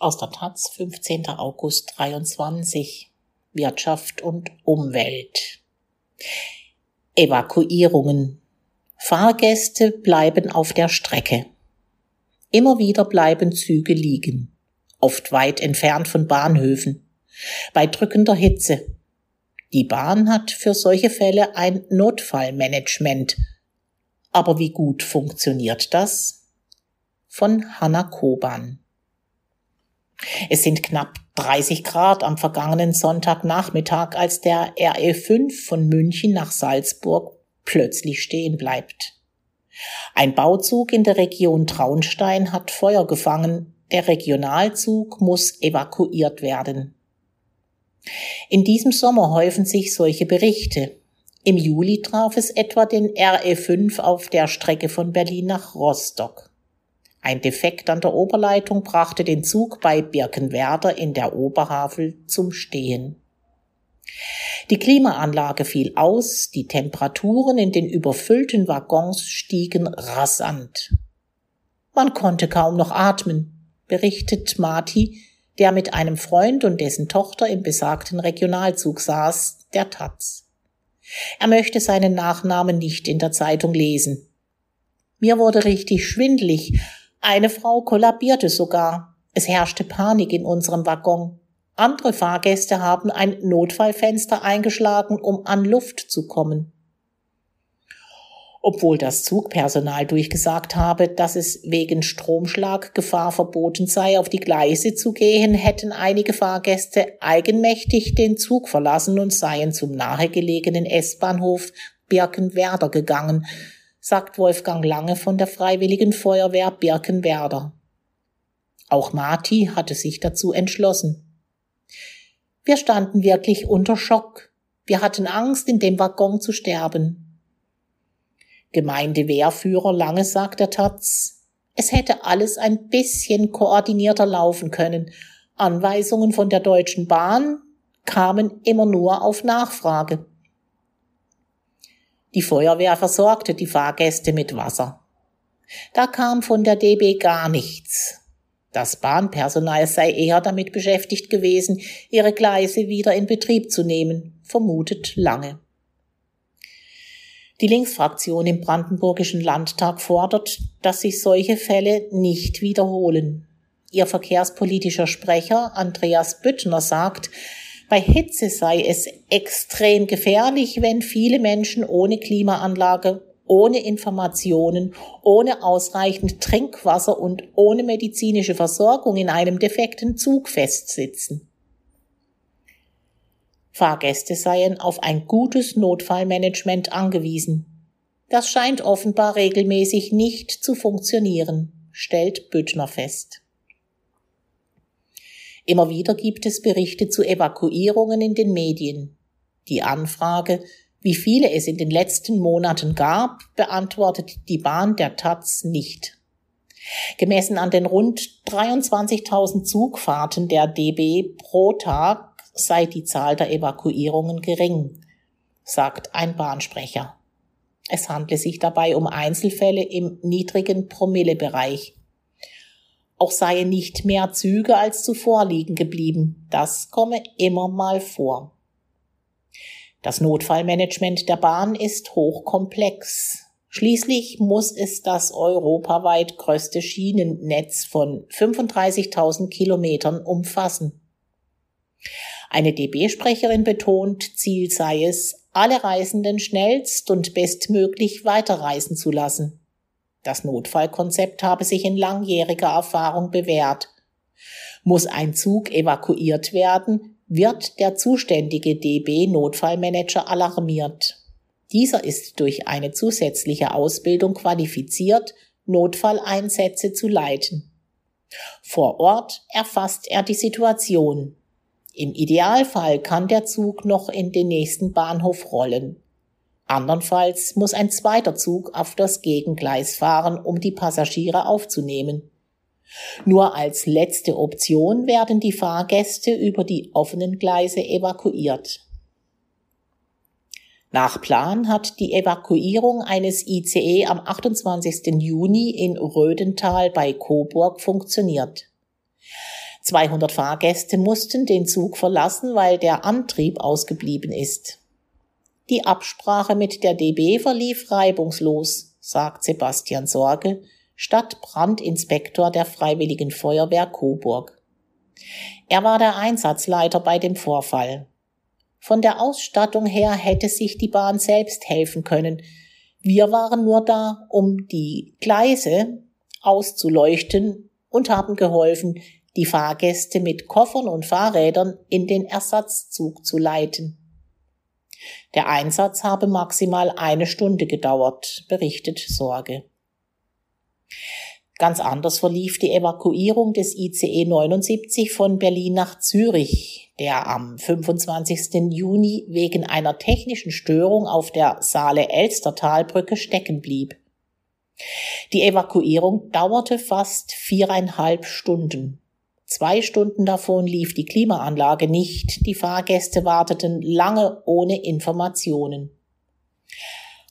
Aus der Taz, 15. August 23. Wirtschaft und Umwelt. Evakuierungen. Fahrgäste bleiben auf der Strecke. Immer wieder bleiben Züge liegen, oft weit entfernt von Bahnhöfen, bei drückender Hitze. Die Bahn hat für solche Fälle ein Notfallmanagement. Aber wie gut funktioniert das? Von Hanna Koban. Es sind knapp 30 Grad am vergangenen Sonntagnachmittag, als der RE5 von München nach Salzburg plötzlich stehen bleibt. Ein Bauzug in der Region Traunstein hat Feuer gefangen. Der Regionalzug muss evakuiert werden. In diesem Sommer häufen sich solche Berichte. Im Juli traf es etwa den RE5 auf der Strecke von Berlin nach Rostock. Ein Defekt an der Oberleitung brachte den Zug bei Birkenwerder in der Oberhavel zum Stehen. Die Klimaanlage fiel aus, die Temperaturen in den überfüllten Waggons stiegen rasant. Man konnte kaum noch atmen, berichtet Marti, der mit einem Freund und dessen Tochter im besagten Regionalzug saß, der Taz. Er möchte seinen Nachnamen nicht in der Zeitung lesen. Mir wurde richtig schwindlig, eine Frau kollabierte sogar. Es herrschte Panik in unserem Waggon. Andere Fahrgäste haben ein Notfallfenster eingeschlagen, um an Luft zu kommen. Obwohl das Zugpersonal durchgesagt habe, dass es wegen Stromschlaggefahr verboten sei, auf die Gleise zu gehen, hätten einige Fahrgäste eigenmächtig den Zug verlassen und seien zum nahegelegenen S-Bahnhof Birkenwerder gegangen, sagt Wolfgang Lange von der Freiwilligen Feuerwehr Birkenwerder. Auch Marti hatte sich dazu entschlossen. Wir standen wirklich unter Schock. Wir hatten Angst, in dem Waggon zu sterben. Gemeindewehrführer Lange sagt der Taz, es hätte alles ein bisschen koordinierter laufen können. Anweisungen von der Deutschen Bahn kamen immer nur auf Nachfrage. Die Feuerwehr versorgte die Fahrgäste mit Wasser. Da kam von der DB gar nichts. Das Bahnpersonal sei eher damit beschäftigt gewesen, ihre Gleise wieder in Betrieb zu nehmen, vermutet lange. Die Linksfraktion im Brandenburgischen Landtag fordert, dass sich solche Fälle nicht wiederholen. Ihr verkehrspolitischer Sprecher Andreas Büttner sagt, bei Hitze sei es extrem gefährlich, wenn viele Menschen ohne Klimaanlage, ohne Informationen, ohne ausreichend Trinkwasser und ohne medizinische Versorgung in einem defekten Zug festsitzen. Fahrgäste seien auf ein gutes Notfallmanagement angewiesen. Das scheint offenbar regelmäßig nicht zu funktionieren, stellt Büttner fest. Immer wieder gibt es Berichte zu Evakuierungen in den Medien. Die Anfrage, wie viele es in den letzten Monaten gab, beantwortet die Bahn der Taz nicht. Gemessen an den rund 23.000 Zugfahrten der DB pro Tag sei die Zahl der Evakuierungen gering, sagt ein Bahnsprecher. Es handle sich dabei um Einzelfälle im niedrigen Promillebereich. Auch seien nicht mehr Züge als zuvor liegen geblieben. Das komme immer mal vor. Das Notfallmanagement der Bahn ist hochkomplex. Schließlich muss es das europaweit größte Schienennetz von 35.000 Kilometern umfassen. Eine DB-Sprecherin betont, Ziel sei es, alle Reisenden schnellst und bestmöglich weiterreisen zu lassen. Das Notfallkonzept habe sich in langjähriger Erfahrung bewährt. Muss ein Zug evakuiert werden, wird der zuständige DB-Notfallmanager alarmiert. Dieser ist durch eine zusätzliche Ausbildung qualifiziert, Notfalleinsätze zu leiten. Vor Ort erfasst er die Situation. Im Idealfall kann der Zug noch in den nächsten Bahnhof rollen. Andernfalls muss ein zweiter Zug auf das Gegengleis fahren, um die Passagiere aufzunehmen. Nur als letzte Option werden die Fahrgäste über die offenen Gleise evakuiert. Nach Plan hat die Evakuierung eines ICE am 28. Juni in Rödental bei Coburg funktioniert. 200 Fahrgäste mussten den Zug verlassen, weil der Antrieb ausgeblieben ist. Die Absprache mit der DB verlief reibungslos, sagt Sebastian Sorge, Stadtbrandinspektor der Freiwilligen Feuerwehr Coburg. Er war der Einsatzleiter bei dem Vorfall. Von der Ausstattung her hätte sich die Bahn selbst helfen können. Wir waren nur da, um die Gleise auszuleuchten und haben geholfen, die Fahrgäste mit Koffern und Fahrrädern in den Ersatzzug zu leiten. Der Einsatz habe maximal eine Stunde gedauert, berichtet Sorge. Ganz anders verlief die Evakuierung des ICE 79 von Berlin nach Zürich, der am 25. Juni wegen einer technischen Störung auf der Saale-Elster-Talbrücke stecken blieb. Die Evakuierung dauerte fast viereinhalb Stunden. Zwei Stunden davon lief die Klimaanlage nicht, die Fahrgäste warteten lange ohne Informationen.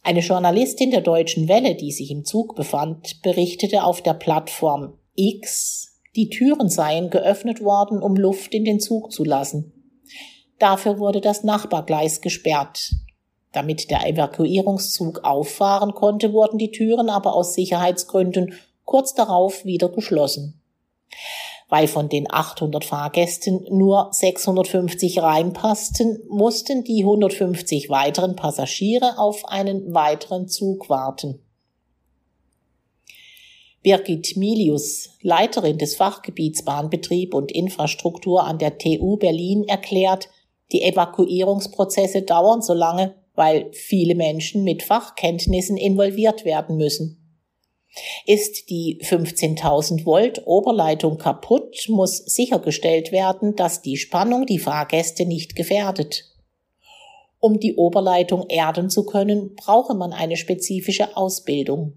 Eine Journalistin der Deutschen Welle, die sich im Zug befand, berichtete auf der Plattform X, die Türen seien geöffnet worden, um Luft in den Zug zu lassen. Dafür wurde das Nachbargleis gesperrt. Damit der Evakuierungszug auffahren konnte, wurden die Türen aber aus Sicherheitsgründen kurz darauf wieder geschlossen. Weil von den 800 Fahrgästen nur 650 reinpassten, mussten die 150 weiteren Passagiere auf einen weiteren Zug warten. Birgit Milius, Leiterin des Fachgebiets Bahnbetrieb und Infrastruktur an der TU Berlin, erklärt, die Evakuierungsprozesse dauern so lange, weil viele Menschen mit Fachkenntnissen involviert werden müssen. Ist die 15.000 Volt Oberleitung kaputt, muss sichergestellt werden, dass die Spannung die Fahrgäste nicht gefährdet. Um die Oberleitung erden zu können, brauche man eine spezifische Ausbildung.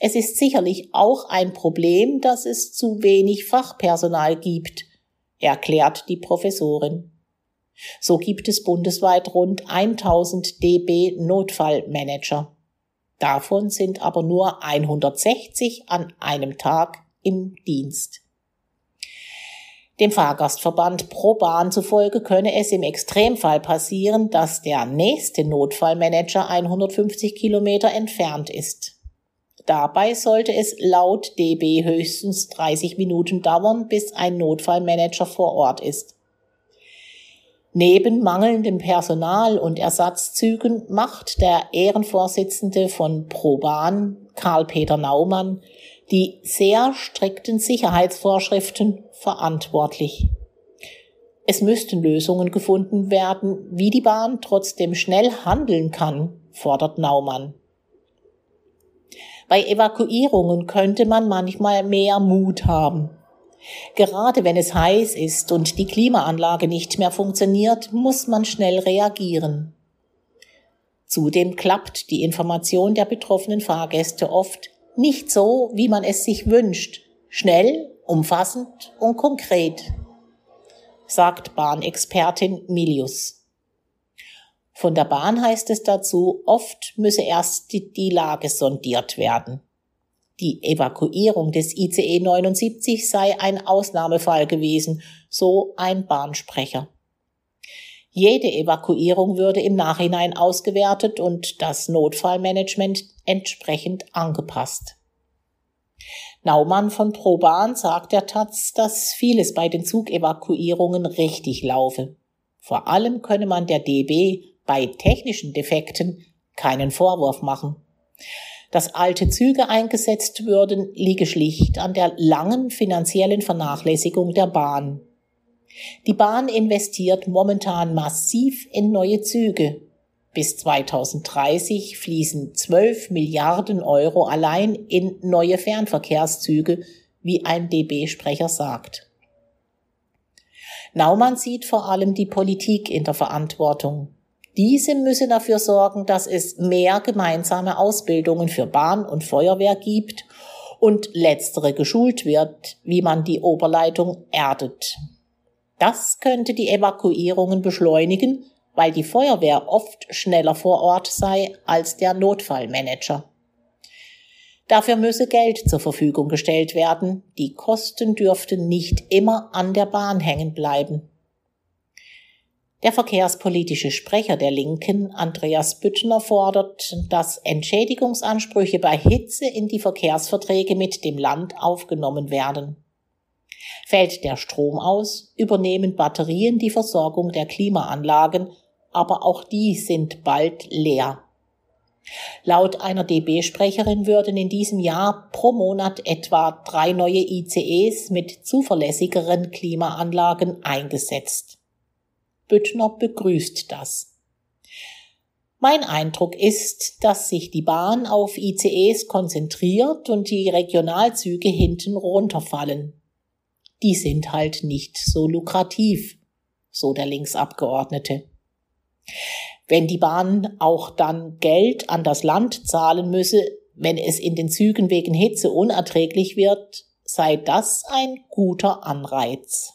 Es ist sicherlich auch ein Problem, dass es zu wenig Fachpersonal gibt, erklärt die Professorin. So gibt es bundesweit rund 1000 DB Notfallmanager. Davon sind aber nur 160 an einem Tag im Dienst. Dem Fahrgastverband Pro Bahn zufolge könne es im Extremfall passieren, dass der nächste Notfallmanager 150 Kilometer entfernt ist. Dabei sollte es laut DB höchstens 30 Minuten dauern, bis ein Notfallmanager vor Ort ist. Neben mangelndem Personal und Ersatzzügen macht der Ehrenvorsitzende von ProBahn, Karl-Peter Naumann, die sehr strikten Sicherheitsvorschriften verantwortlich. Es müssten Lösungen gefunden werden, wie die Bahn trotzdem schnell handeln kann, fordert Naumann. Bei Evakuierungen könnte man manchmal mehr Mut haben. Gerade wenn es heiß ist und die Klimaanlage nicht mehr funktioniert, muss man schnell reagieren. Zudem klappt die Information der betroffenen Fahrgäste oft nicht so, wie man es sich wünscht, schnell, umfassend und konkret, sagt Bahnexpertin Milius. Von der Bahn heißt es dazu, oft müsse erst die, die Lage sondiert werden. Die Evakuierung des ICE 79 sei ein Ausnahmefall gewesen, so ein Bahnsprecher. Jede Evakuierung würde im Nachhinein ausgewertet und das Notfallmanagement entsprechend angepasst. Naumann von ProBahn sagt der Taz, dass vieles bei den Zugevakuierungen richtig laufe. Vor allem könne man der DB bei technischen Defekten keinen Vorwurf machen. Dass alte Züge eingesetzt würden, liege schlicht an der langen finanziellen Vernachlässigung der Bahn. Die Bahn investiert momentan massiv in neue Züge. Bis 2030 fließen 12 Milliarden Euro allein in neue Fernverkehrszüge, wie ein DB-Sprecher sagt. Naumann sieht vor allem die Politik in der Verantwortung. Diese müsse dafür sorgen, dass es mehr gemeinsame Ausbildungen für Bahn und Feuerwehr gibt und letztere geschult wird, wie man die Oberleitung erdet. Das könnte die Evakuierungen beschleunigen, weil die Feuerwehr oft schneller vor Ort sei als der Notfallmanager. Dafür müsse Geld zur Verfügung gestellt werden. Die Kosten dürften nicht immer an der Bahn hängen bleiben. Der verkehrspolitische Sprecher der Linken, Andreas Büttner, fordert, dass Entschädigungsansprüche bei Hitze in die Verkehrsverträge mit dem Land aufgenommen werden. Fällt der Strom aus, übernehmen Batterien die Versorgung der Klimaanlagen, aber auch die sind bald leer. Laut einer DB-Sprecherin würden in diesem Jahr pro Monat etwa drei neue ICEs mit zuverlässigeren Klimaanlagen eingesetzt. Büttner begrüßt das. Mein Eindruck ist, dass sich die Bahn auf ICEs konzentriert und die Regionalzüge hinten runterfallen. Die sind halt nicht so lukrativ, so der Linksabgeordnete. Wenn die Bahn auch dann Geld an das Land zahlen müsse, wenn es in den Zügen wegen Hitze unerträglich wird, sei das ein guter Anreiz.